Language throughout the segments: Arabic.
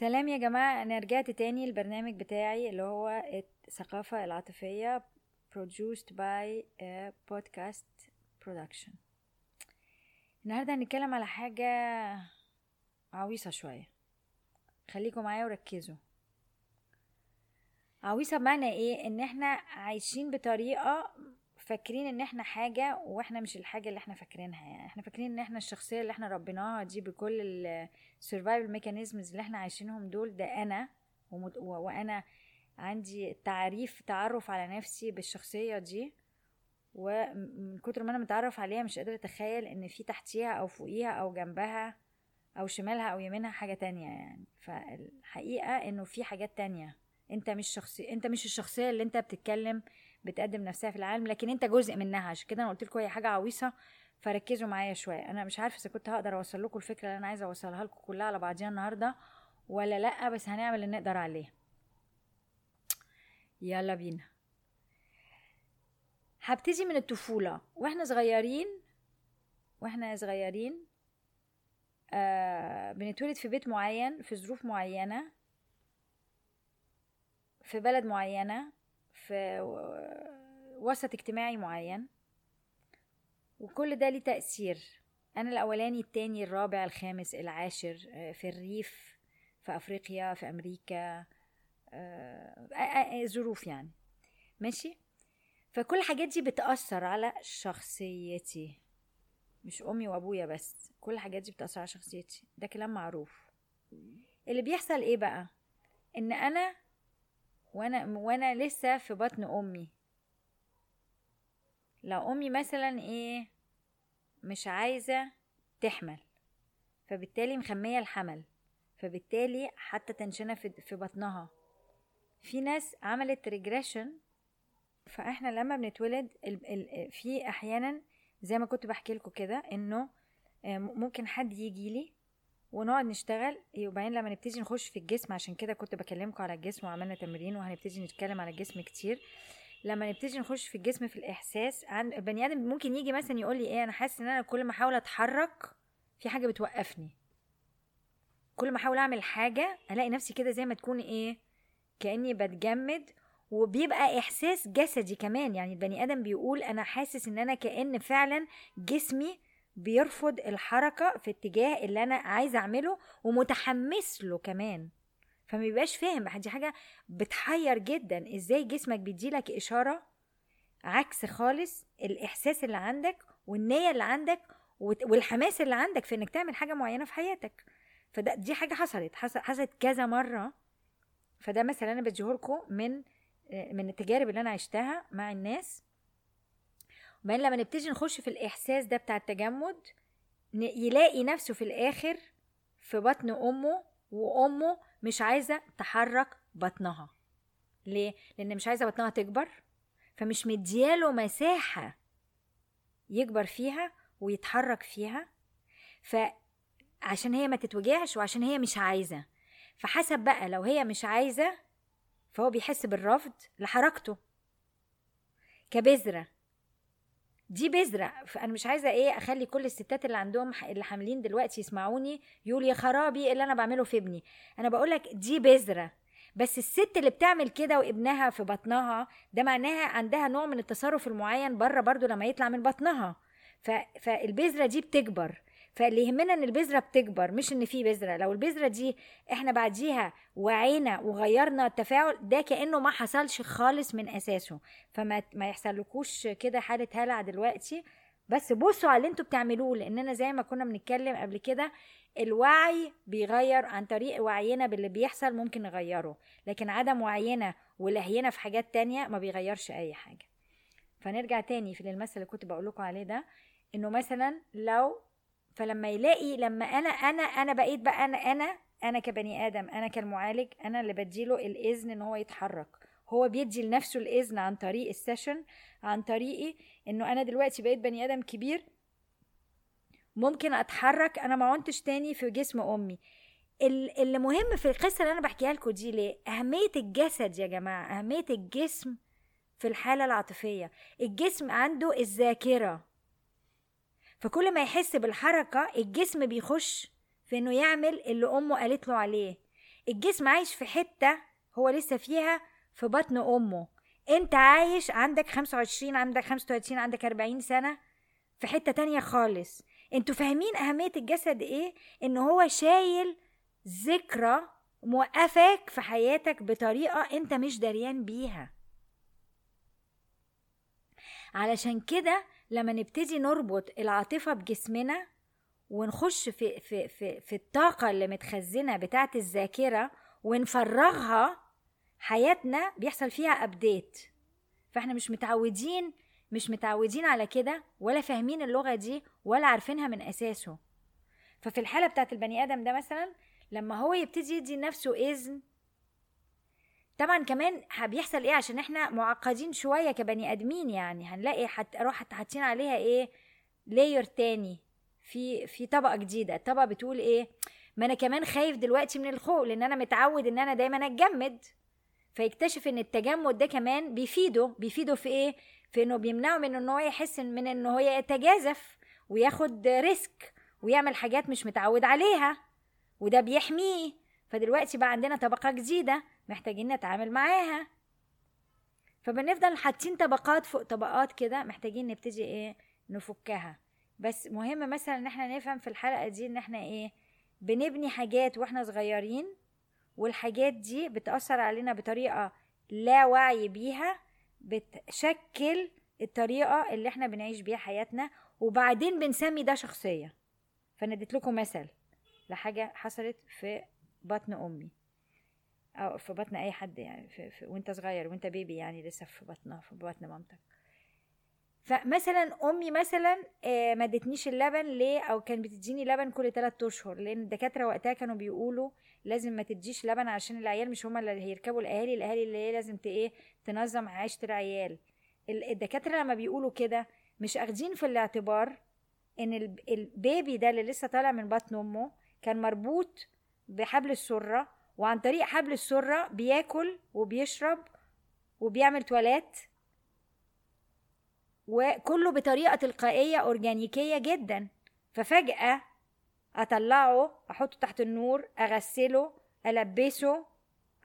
سلام يا جماعة. أنا رجعت تاني البرنامج بتاعي اللي هو الثقافة العاطفية produced by podcast production. النهاردة هنتكلم على حاجة عويصة شوية. خليكم معايا وركزوا. عويصة بمعنى إيه؟ إن إحنا عايشين بطريقة فاكرين إن إحنا حاجة وإحنا مش الحاجة اللي إحنا فاكرينها. يعني إحنا فاكرين إن إحنا الشخصية اللي إحنا ربيناها دي بكل ال survival mechanisms اللي إحنا عايشينهم دول ده أنا ومت... و... وأنا عندي تعريف تعرف على نفسي بالشخصية دي. ومن كتر ما أنا متعرف عليها مش قادرة أتخيل إن في تحتيها أو فوقيها أو جنبها أو شمالها أو يمينها حاجة تانية يعني. فالحقيقة إنه في حاجات تانية. أنت مش شخصي أنت مش الشخصية اللي أنت بتتكلم بتقدم نفسها في العالم لكن انت جزء منها عشان كده أنا قلت لكم هي حاجة عويصة فركزوا معايا شوية. أنا مش عارفة إذا كنت هقدر أوصل لكم الفكرة اللي أنا عايزة أوصلها لكم كلها على بعضيها النهارده ولا لأ بس هنعمل اللي نقدر عليه. يلا بينا. هبتدي من الطفولة. وإحنا صغيرين وإحنا صغيرين آه بنتولد في بيت معين في ظروف معينة في بلد معينة في وسط اجتماعي معين. وكل ده ليه تأثير. أنا الأولاني التاني الرابع الخامس العاشر في الريف في أفريقيا في أمريكا ظروف يعني. ماشي؟ فكل الحاجات دي بتأثر على شخصيتي. مش أمي وأبويا بس كل الحاجات دي بتأثر على شخصيتي. ده كلام معروف. اللي بيحصل إيه بقى؟ إن أنا وأنا وأنا لسه في بطن أمي. لو أمي مثلا إيه مش عايزة تحمل فبالتالي مخمية الحمل فبالتالي حتى تنشنة في, بطنها. في ناس عملت ريجريشن فإحنا لما بنتولد في أحيانا زي ما كنت بحكي لكم كده إنه ممكن حد يجي لي ونقعد نشتغل وبعدين لما نبتدي نخش في الجسم عشان كده كنت بكلمكم على الجسم وعملنا تمرين وهنبتدي نتكلم على الجسم كتير. لما نبتدي نخش في الجسم في الإحساس عن البني آدم ممكن يجي مثلا يقول لي إيه أنا حاسس إن أنا كل ما أحاول أتحرك في حاجة بتوقفني. كل ما أحاول أعمل حاجة ألاقي نفسي كده زي ما تكون إيه كأني بتجمد. وبيبقى إحساس جسدي كمان يعني البني آدم بيقول أنا حاسس إن أنا كأن فعلا جسمي بيرفض الحركة في اتجاه اللي أنا عايزة أعمله ومتحمس له كمان. فما بيبقاش فاهم. دي حاجة بتحير جدا. إزاي جسمك بيديلك إشارة عكس خالص الإحساس اللي عندك والنية اللي عندك والحماس اللي عندك في إنك تعمل حاجة معينة في حياتك. فده دي حاجة حصلت. حصلت كذا مرة. فده مثلا أنا بديهولكم من من التجارب اللي أنا عشتها مع الناس. وبعدين لما نبتدي نخش في الإحساس ده بتاع التجمد يلاقي نفسه في الآخر في بطن أمه وأمه مش عايزة تحرك بطنها. ليه؟ لأن مش عايزة بطنها تكبر فمش مدياله مساحة يكبر فيها ويتحرك فيها. فعشان هي ما تتوجعش وعشان هي مش عايزة. فحسب بقى لو هي مش عايزة فهو بيحس بالرفض لحركته. كبذرة. دي بذرة. فأنا مش عايزة إيه أخلي كل الستات اللي عندهم اللي حاملين دلوقتي يسمعوني يقول يا خرابي اللي أنا بعمله في ابني. أنا بقولك دي بذرة. بس الست اللي بتعمل كده وابنها في بطنها ده معناها عندها نوع من التصرف المعين بره برضو لما يطلع من بطنها. ف... فالبذرة دي بتكبر. فاللي يهمنا إن البذرة بتكبر مش إن في بذرة. لو البذرة دي إحنا بعديها وعينا وغيرنا التفاعل ده كأنه ما حصلش خالص من أساسه. فما ما يحصلكوش كده حالة هلع دلوقتي. بس بصوا على اللي أنتوا بتعملوه لأننا زي ما كنا بنتكلم قبل كده الوعي بيغير عن طريق وعينا باللي بيحصل ممكن نغيره. لكن عدم وعينا ولهينا في حاجات تانية ما بيغيرش أي حاجة. فنرجع تاني في المثل اللي كنت بقول لكم عليه ده إنه مثلا لو فلما يلاقي لما أنا أنا أنا بقيت بقى أنا أنا أنا كبني آدم أنا كالمعالج أنا اللي بديله الإذن إن هو يتحرك. هو بيدي لنفسه الإذن عن طريق السيشن عن طريقي إنه أنا دلوقتي بقيت بني آدم كبير ممكن أتحرك أنا ما عنتش تاني في جسم أمي. اللي مهم في القصة اللي أنا بحكيها لكم دي ليه؟ أهمية الجسد يا جماعة أهمية الجسم في الحالة العاطفية. الجسم عنده الذاكرة. فكل ما يحس بالحركة الجسم بيخش في إنه يعمل اللي أمه قالت له عليه. الجسم عايش في حتة هو لسه فيها في بطن أمه. أنت عايش عندك 25 عندك 35 عندك 40 سنة في حتة تانية خالص. أنتوا فاهمين أهمية الجسد إيه؟ إن هو شايل ذكرى موقفك في حياتك بطريقة أنت مش دريان بيها. علشان كده لما نبتدي نربط العاطفة بجسمنا ونخش في في في في الطاقة اللي متخزنة بتاعه الذاكرة ونفرغها حياتنا بيحصل فيها ابديت فاحنا مش متعودين مش متعودين على كده ولا فاهمين اللغة دي ولا عارفينها من أساسه. ففي الحالة بتاعت البني آدم ده مثلا لما هو يبتدي يدي نفسه إذن طبعا كمان بيحصل إيه عشان إحنا معقدين شوية كبني آدمين يعني هنلاقي حتروح حاطين عليها إيه layer تاني في في طبقة جديدة. الطبقة بتقول إيه ما أنا كمان خايف دلوقتي من الخوف لأن أنا متعود إن أنا دايما أتجمد. فيكتشف إن التجمد ده كمان بيفيده بيفيده في إيه؟ في إنه بيمنعه من ان هو يحس من ان هو يتجازف وياخد risk ويعمل حاجات مش متعود عليها وده بيحميه. فدلوقتي بقى عندنا طبقة جديدة محتاجين نتعامل معاها. فبنفضل حاطين طبقات فوق طبقات كده محتاجين نبتدي إيه نفكها. بس مهم مثلا إن إحنا نفهم في الحلقة دي إن إحنا إيه بنبني حاجات وإحنا صغيرين والحاجات دي بتأثر علينا بطريقة لا وعي بيها بتشكل الطريقة اللي إحنا بنعيش بيها حياتنا وبعدين بنسمي ده شخصية. فأنا اديت لكم مثل لحاجة حصلت في بطن أمي. أو في بطن أي حد يعني في في وأنت صغير وأنت بيبي يعني لسه في بطنها في بطن مامتك. فمثلا أمي مثلا آه، ما ادتنيش اللبن ليه؟ أو كان بتديني لبن كل 3 أشهر لأن الدكاترة وقتها كانوا بيقولوا لازم ما تديش لبن عشان العيال مش هما اللي هيركبوا الأهالي الأهالي اللي هي لازم إيه تنظم عيشة العيال. الدكاترة لما بيقولوا كده مش أخدين في الاعتبار إن البيبي ده اللي لسه طالع من بطن أمه كان مربوط بحبل السرة وعن طريق حبل السرة بياكل وبيشرب وبيعمل تواليت. وكله بطريقة تلقائية أورجانيكية جدا. ففجأة أطلعه أحطه تحت النور أغسله ألبسه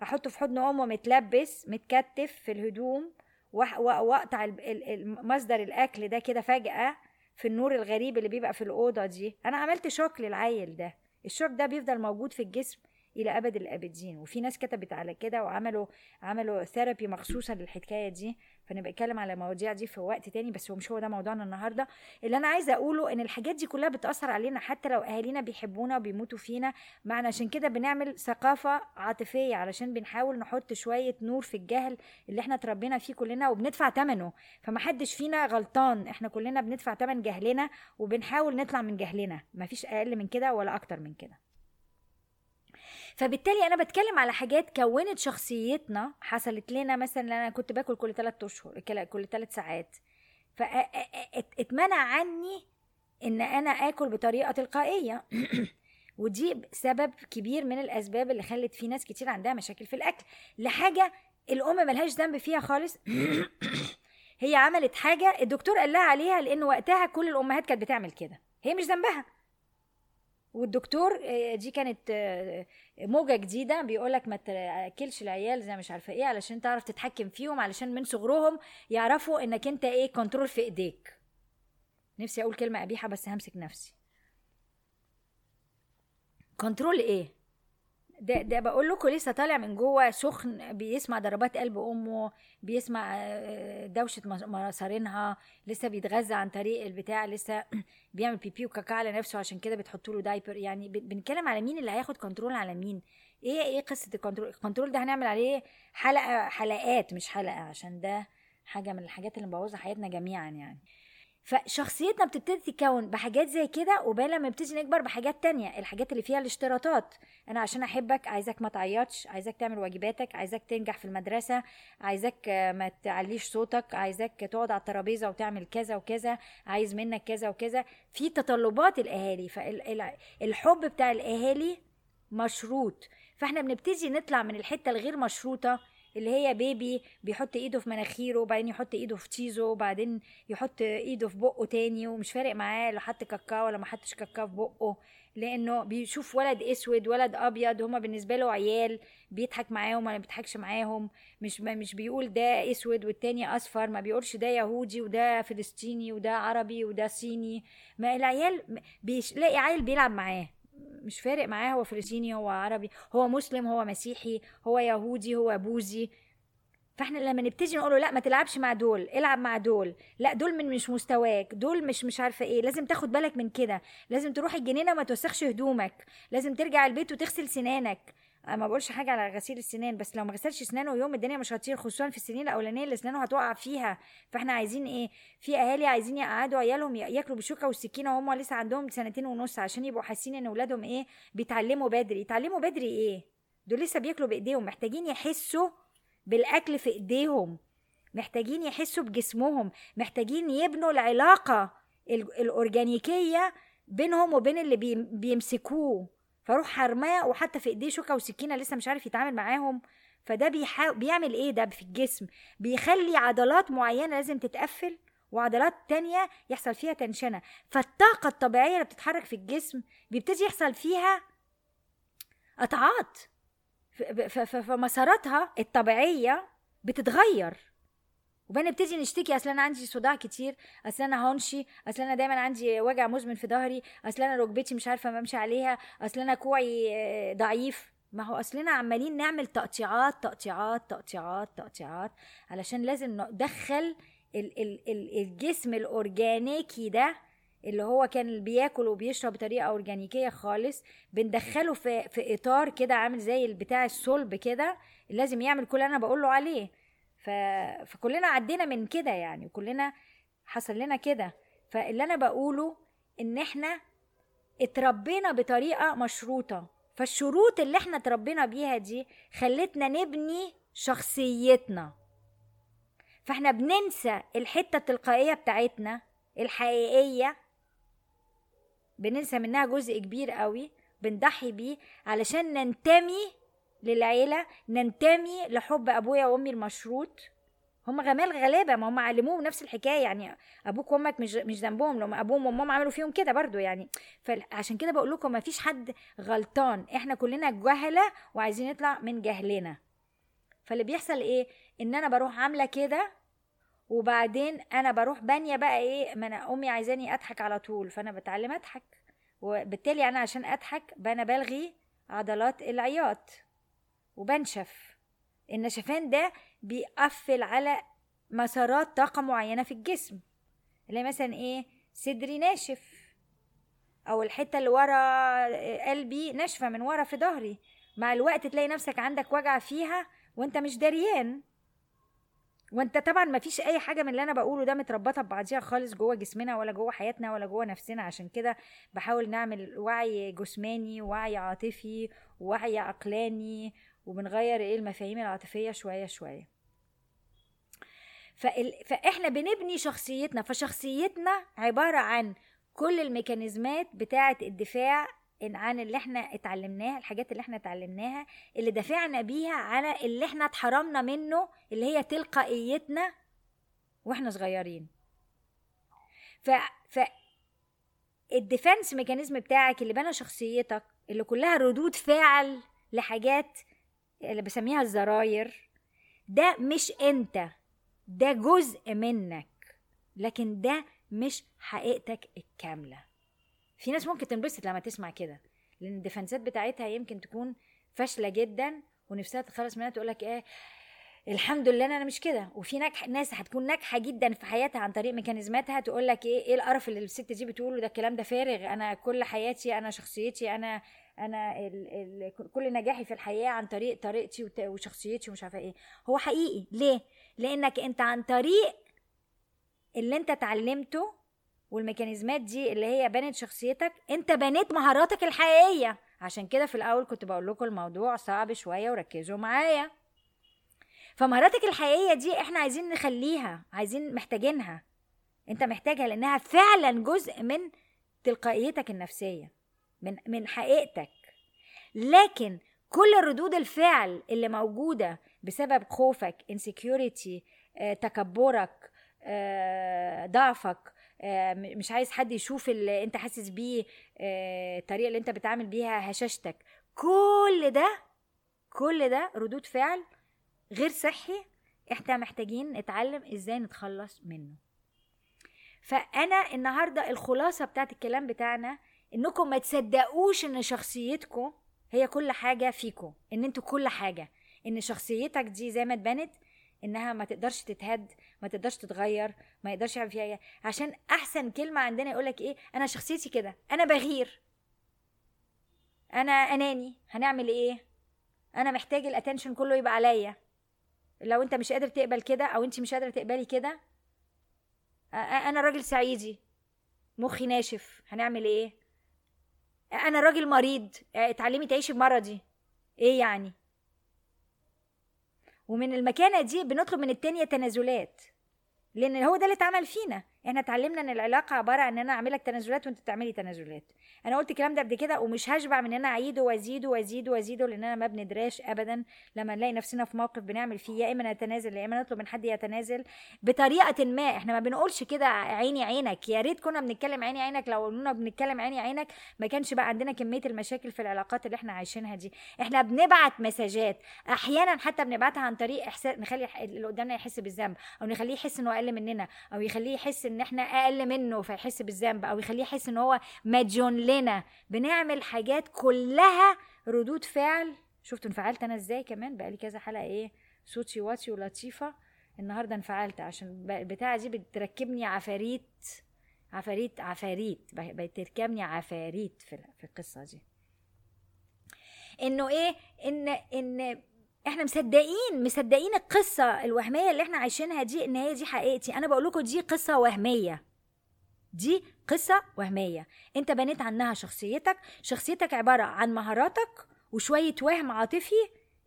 أحطه في حضن أمه متلبس متكتف في الهدوم وأقطع مصدر الأكل ده كده فجأة في النور الغريب اللي بيبقى في الأوضة دي. أنا عملت شوك للعيل ده. الشوك ده بيفضل موجود في الجسم إلى أبد الآبدين. وفي ناس كتبت على كده وعملوا عملوا ثيرابي مخصوصة للحكاية دي. فنبقى نتكلم على المواضيع دي في وقت تاني بس هو مش هو ده موضوعنا النهارده. اللي أنا عايزة أقوله إن الحاجات دي كلها بتأثر علينا حتى لو أهالينا بيحبونا وبيموتوا فينا. معنى عشان كده بنعمل ثقافة عاطفية علشان بنحاول نحط شوية نور في الجهل اللي إحنا اتربينا فيه كلنا وبندفع ثمنه فمحدش فينا غلطان. إحنا كلنا بندفع ثمن جهلنا وبنحاول نطلع من جهلنا. مفيش أقل من كده ولا أكتر من كده. فبالتالي أنا بتكلم على حاجات كونت شخصيتنا حصلت لنا مثلا أنا كنت باكل كل ثلاث أشهر كل ثلاث ساعات. فاتمنع عني إن أنا آكل بطريقة تلقائية. ودي سبب كبير من الأسباب اللي خلت في ناس كتير عندها مشاكل في الأكل. لحاجة الأم ملهاش ذنب فيها خالص. هي عملت حاجة الدكتور قال لها عليها لأن وقتها كل الأمهات كانت بتعمل كده. هي مش ذنبها. والدكتور آه، دي كانت آه، موجة جديدة بيقولك ما تاكلش العيال زي مش عارفة إيه علشان تعرف تتحكم فيهم علشان من صغرهم يعرفوا إنك أنت إيه control في إيديك. نفسي أقول كلمة قبيحة بس همسك نفسي. control إيه؟ ده ده بقول لكم لسه طالع من جوه سخن بيسمع ضربات قلب أمه بيسمع آه، دوشة مصارينها لسه بيتغذى عن طريق البتاع لسه بيعمل بيبي وكاكا على نفسه عشان كده بتحطوا له diaper يعني بنتكلم على مين اللي هياخد control على مين؟ إيه إيه قصة ال control ال control ده هنعمل عليه حلقة حلقات مش حلقة عشان ده حاجة من الحاجات اللي مبوظة حياتنا جميعا يعني. فشخصيتنا بتبتدي تتكون بحاجات زي كده وبال لما نبتدي نكبر بحاجات تانية الحاجات اللي فيها الاشتراطات. أنا عشان أحبك عايزك ما تعيطش عايزك تعمل واجباتك عايزك تنجح في المدرسة عايزك ما تعليش صوتك عايزك تقعد على الترابيزة وتعمل كذا وكذا عايز منك كذا وكذا. في تطلبات الأهالي فالحب بتاع الأهالي مشروط. فإحنا بنبتدي نطلع من الحتة الغير مشروطة اللي هي بيبي بيحط ايده في مناخيره وبعدين يحط ايده في تشيزه وبعدين يحط ايده في بقه تاني ومش فارق معاه لو حط كاكاو ولا ما حطش كاكاو في بقه لأنه بيشوف ولد أسود ولد أبيض هما بالنسبة له عيال بيضحك معاهم ولا بيضحكش معاهم مش مش بيقول ده أسود والتاني أصفر ما بيقولش ده يهودي وده فلسطيني وده عربي وده صيني ما العيال بيلاقي عيل بيلعب معاه. مش فارق معاه هو فلسطيني هو عربي هو مسلم هو مسيحي هو يهودي هو بوذي. فاحنا لما نبتدي نقول له لا ما تلعبش مع دول العب مع دول. لا دول من مش مستواك دول مش مش عارفة إيه. لازم تاخد بالك من كده. لازم تروح الجنينة ما توسخش هدومك. لازم ترجع البيت وتغسل سنانك. أنا ما بقولش حاجة على غسيل السنان بس لو ما غسلش سنانه يوم الدنيا مش هتطير خصوصا في السنين الأولانية اللي سنانه هتقع فيها. فإحنا عايزين إيه؟ في أهالي عايزين يقعدوا عيالهم ياكلوا بالشوكه والسكينة وهم لسه عندهم سنتين ونص عشان يبقوا حاسين إن اولادهم إيه؟ بيتعلموا بدري. يتعلموا بدري إيه؟ دول لسه بياكلوا بإيديهم. محتاجين يحسوا بالأكل في إيديهم. محتاجين يحسوا بجسمهم. محتاجين يبنوا العلاقة الأورجانيكية بينهم وبين اللي بيمسكوه. فاروح حرماه وحتى في ايديه شوكه وسكينه لسه مش عارف يتعامل معاهم. فده بيحا... بيعمل إيه؟ ده في الجسم. بيخلي عضلات معينة لازم تتقفل وعضلات تانية يحصل فيها تنشنة. فالطاقة الطبيعية اللي بتتحرك في الجسم بيبتدي يحصل فيها قطعات فمساراتها الطبيعية بتتغير. وبنبتدي نشتكي أصل أنا عندي صداع كتير أصل أنا هونشي أصل أنا دايما عندي وجع مزمن في ظهري أصل أنا ركبتي مش عارفة بمشي عليها أصل أنا كوعي آه، ضعيف. ما هو اصلنا عمالين نعمل تقطيعات تقطيعات تقطيعات تقطيعات علشان لازم ندخل الجسم الأورجانيكي ده اللي هو كان بياكل وبيشرب بطريقة أورجانيكية خالص بندخله في في إطار كده عامل زي بتاع الصلب كده لازم يعمل كل اللي أنا بقول له عليه. ف... فكلنا عدينا من كده يعني وكلنا حصل لنا كده. فاللي أنا بقوله إن إحنا اتربينا بطريقة مشروطة. فالشروط اللي إحنا اتربينا بيها دي خلتنا نبني شخصيتنا. فإحنا بننسى الحتة التلقائية بتاعتنا الحقيقية. بننسى منها جزء كبير قوي بنضحي بيه علشان ننتمي للعيلة ننتمي لحب أبويا وأمي المشروط. هم غمال غلابة ما هم علموهم نفس الحكاية يعني أبوك وأمك مش مش ذنبهم لما أبوهم وأمهم عملوا فيهم كده برضو يعني. فعشان كده بقول لكم ما فيش حد غلطان. إحنا كلنا جهلة وعايزين نطلع من جهلنا. فاللي بيحصل إيه؟ إن أنا بروح عاملة كده وبعدين أنا بروح بانية بقى إيه؟ ما أنا أمي عايزاني أضحك على طول فأنا بتعلم أضحك. وبالتالي أنا عشان أضحك أنا بلغي عضلات العياط. وبنشف. النشفان ده بيقفل على مسارات طاقة معينة في الجسم اللي مثلا إيه؟ صدري ناشف أو الحتة اللي ورا قلبي ناشفة من ورا في ظهري. مع الوقت تلاقي نفسك عندك وجع فيها وأنت مش دريان. وأنت طبعا ما فيش أي حاجة من اللي أنا بقوله ده متربطة ببعضيها خالص جوه جسمنا ولا جوه حياتنا ولا جوه نفسنا. عشان كده بحاول نعمل وعي جسماني ووعي عاطفي ووعي عقلاني وبنغير إيه المفاهيم العاطفية شوية شوية. فال... فاحنا بنبني شخصيتنا فشخصيتنا عبارة عن كل الميكانيزمات بتاعة الدفاع عن اللي إحنا اتعلمناها الحاجات اللي إحنا اتعلمناها اللي دافعنا بيها على اللي إحنا اتحرمنا منه اللي هي تلقائيتنا وإحنا صغيرين. ف ف ال defense mechanism بتاعك اللي بنى شخصيتك اللي كلها ردود فعل لحاجات اللي بسميها الزراير ده مش انت ده جزء منك لكن ده مش حقيقتك الكاملة. في ناس ممكن تنبسط لما تسمع كده لأن الديفنسات بتاعتها يمكن تكون فاشلة جدا ونفسها تتخلص منها تقول لك إيه الحمد لله أنا مش كده. وفي ناجح ناس هتكون ناجحة جدا في حياتها عن طريق ميكانيزماتها تقول لك إيه إيه القرف اللي الست دي بتقوله ده الكلام ده فارغ أنا كل حياتي أنا شخصيتي أنا أنا ال ال كل نجاحي في الحياة عن طريق طريقتي وشخصيتي ومش عارفة إيه. هو حقيقي. ليه؟ لأنك أنت عن طريق اللي أنت اتعلمته والميكانيزمات دي اللي هي بنت شخصيتك أنت بنيت مهاراتك الحقيقية. عشان كده في الأول كنت بقول لكم الموضوع صعب شوية وركزوا معايا. فمهاراتك الحقيقية دي إحنا عايزين نخليها عايزين محتاجينها. أنت محتاجها لأنها فعلا جزء من تلقائيتك النفسية. من من حقيقتك. لكن كل ردود الفعل اللي موجودة بسبب خوفك insecurity آه، تكبرك آه، ضعفك آه، مش عايز حد يشوف اللي انت حاسس بيه الطريقة اللي انت بتعامل بيها هشاشتك. كل ده كل ده ردود فعل غير صحي إحنا محتاجين نتعلم إزاي نتخلص منه. فأنا النهارده الخلاصة بتاعت الكلام بتاعنا إنكم ما تصدقوش إن شخصيتكم هي كل حاجة فيكم إن أنتوا كل حاجة. إن شخصيتك دي زي ما اتبنت إنها ما تقدرش تتهد ما تقدرش تتغير ما يقدرش يعمل فيها. عشان أحسن كلمة عندنا يقولك إيه؟ أنا شخصيتي كده أنا بغير. أنا أناني. هنعمل إيه؟ أنا محتاج الاتنشن كله يبقى عليا. لو أنت مش قادر تقبل كده أو أنت مش قادرة تقبلي كده أنا راجل صعيدي مخي ناشف. هنعمل إيه؟ أنا راجل مريض. اتعلمي تعيشي بمرضي إيه يعني؟ ومن المكانة دي بنطلب من التانية تنازلات لأن هو ده اللي اتعمل فينا. إحنا اتعلمنا ان العلاقة عبارة عن ان أنا اعمل لك تنازلات وانت تعملي تنازلات. أنا قلت الكلام ده قبل كده ومش هشبع من ان أنا اعيده وازيده وازيده وازيده لأن أنا ما بندراش ابدا. لما نلاقي نفسنا في موقف بنعمل فيه يا إما نتنازل يا إما نطلب من حد يتنازل. بطريقة ما إحنا ما بنقولش كده عيني عينك. يا ريت كنا بنتكلم عيني عينك لو قلنا بنتكلم عيني عينك ما كانش بقى عندنا كمية المشاكل في العلاقات اللي إحنا عايشينها دي. إحنا بنبعت مساجات. أحيانا حتى بنبعتها عن طريق إحساس نخلي اللي قدامنا يحس بالذنب أو نخليه يحس إنه أقل مننا أو يخليه يحس إن إحنا أقل منه فيحس بالذنب أو يخليه يحس إن هو مديون لنا. بنعمل حاجات كلها ردود فعل. شفتوا انفعلت أنا إزاي كمان؟ بقى لي كذا حلقة إيه صوتي واطي ولطيفة. النهارده انفعلت عشان البتاعة دي بتركبني عفاريت عفاريت عفاريت. بقت تركبني عفاريت في القصة دي. إنه إيه؟ إن إن إحنا مصدقين مصدقين القصة الوهمية اللي إحنا عايشينها دي إن هي دي حقيقتي. أنا بقول لكم دي قصة وهمية. دي قصة وهمية. أنت بنيت عنها شخصيتك. شخصيتك عبارة عن مهاراتك وشوية وهم عاطفي.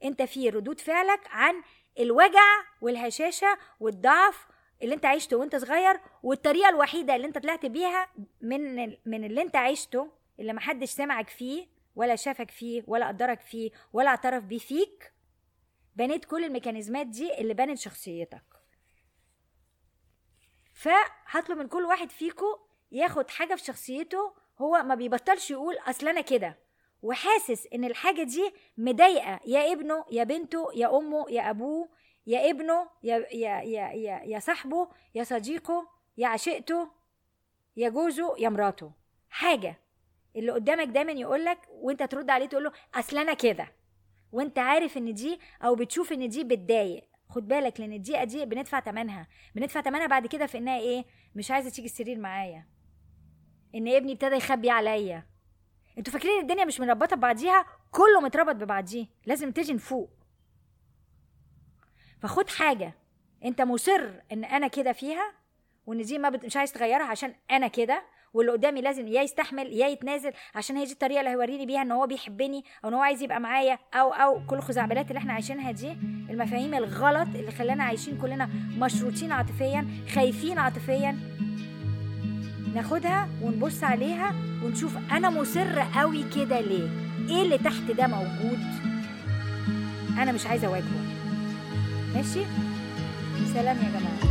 أنت فيه ردود فعلك عن الوجع والهشاشة والضعف اللي أنت عشته وأنت صغير والطريقة الوحيدة اللي أنت طلعت بيها من من اللي أنت عشته اللي محدش سمعك فيه ولا شافك فيه ولا قدرك فيه ولا اعترف بيه فيك. بنيت كل الميكانيزمات دي اللي بنت شخصيتك. فهطلب من كل واحد فيكم ياخد حاجة في شخصيته هو ما بيبطلش يقول أصل أنا كده وحاسس إن الحاجة دي مضايقة يا ابنه يا بنته يا أمه يا أبوه يا ابنه يا يا يا يا, يا صاحبه يا صديقه يا عشيقته يا جوزه يا مراته. حاجة اللي قدامك دايما يقولك وأنت ترد عليه تقول له أصل أنا كده. وانت عارف ان دي أو بتشوف ان دي بتضايق. خد بالك لأن الدقيقه دي بندفع ثمنها بندفع ثمنها بعد كده في انها إيه؟ مش عايزة تيجي السرير معايا. ان ابني ابتدى يخبي عليا. أنتوا فاكرين الدنيا مش مربطة ببعضيها؟ كله متربط ببعضيه. لازم تيجي نفوق فخد حاجة. انت مصر ان أنا كده فيها وان دي ما بت... مش عايز تغيرها عشان أنا كده. واللي قدامي لازم يا يستحمل يا يتنازل عشان هي دي الطريقة اللي هيوريني بيها إن هو بيحبني أو إن هو عايز يبقى معايا أو أو كل الخزعبلات اللي إحنا عايشينها دي المفاهيم الغلط اللي خلانا عايشين كلنا مشروطين عاطفيا خايفين عاطفيا. ناخدها ونبص عليها ونشوف أنا مصر قوي كده ليه؟ إيه اللي تحت ده موجود؟ أنا مش عايزة أواجهه. ماشي؟ سلام يا جماعة.